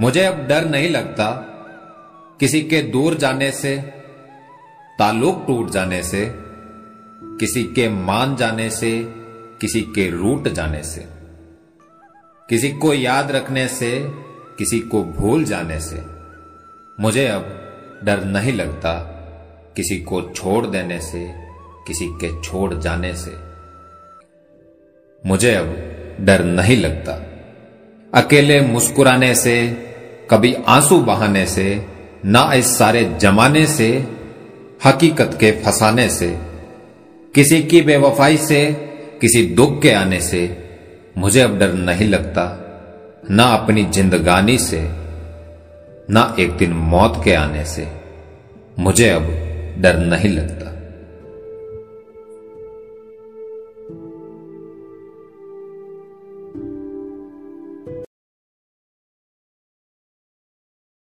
मुझे अब डर नहीं लगता किसी के दूर जाने से, ताल्लुक टूट जाने से, किसी के मान जाने से, किसी के रूट जाने से, किसी को याद रखने से, किसी को भूल जाने से, मुझे अब डर नहीं लगता किसी को छोड़ देने से, किसी के छोड़ जाने से। मुझे अब डर नहीं लगता। अकेले मुस्कुराने से कभी आँसू बहाने से, ना इस सारे जमाने से, हकीकत के फसाने से, किसी की बेवफाई से, किसी दुख के आने से, मुझे अब डर नहीं लगता, ना अपनी जिंदगानी से, ना एक दिन मौत के आने से, मुझे अब डर नहीं लगता।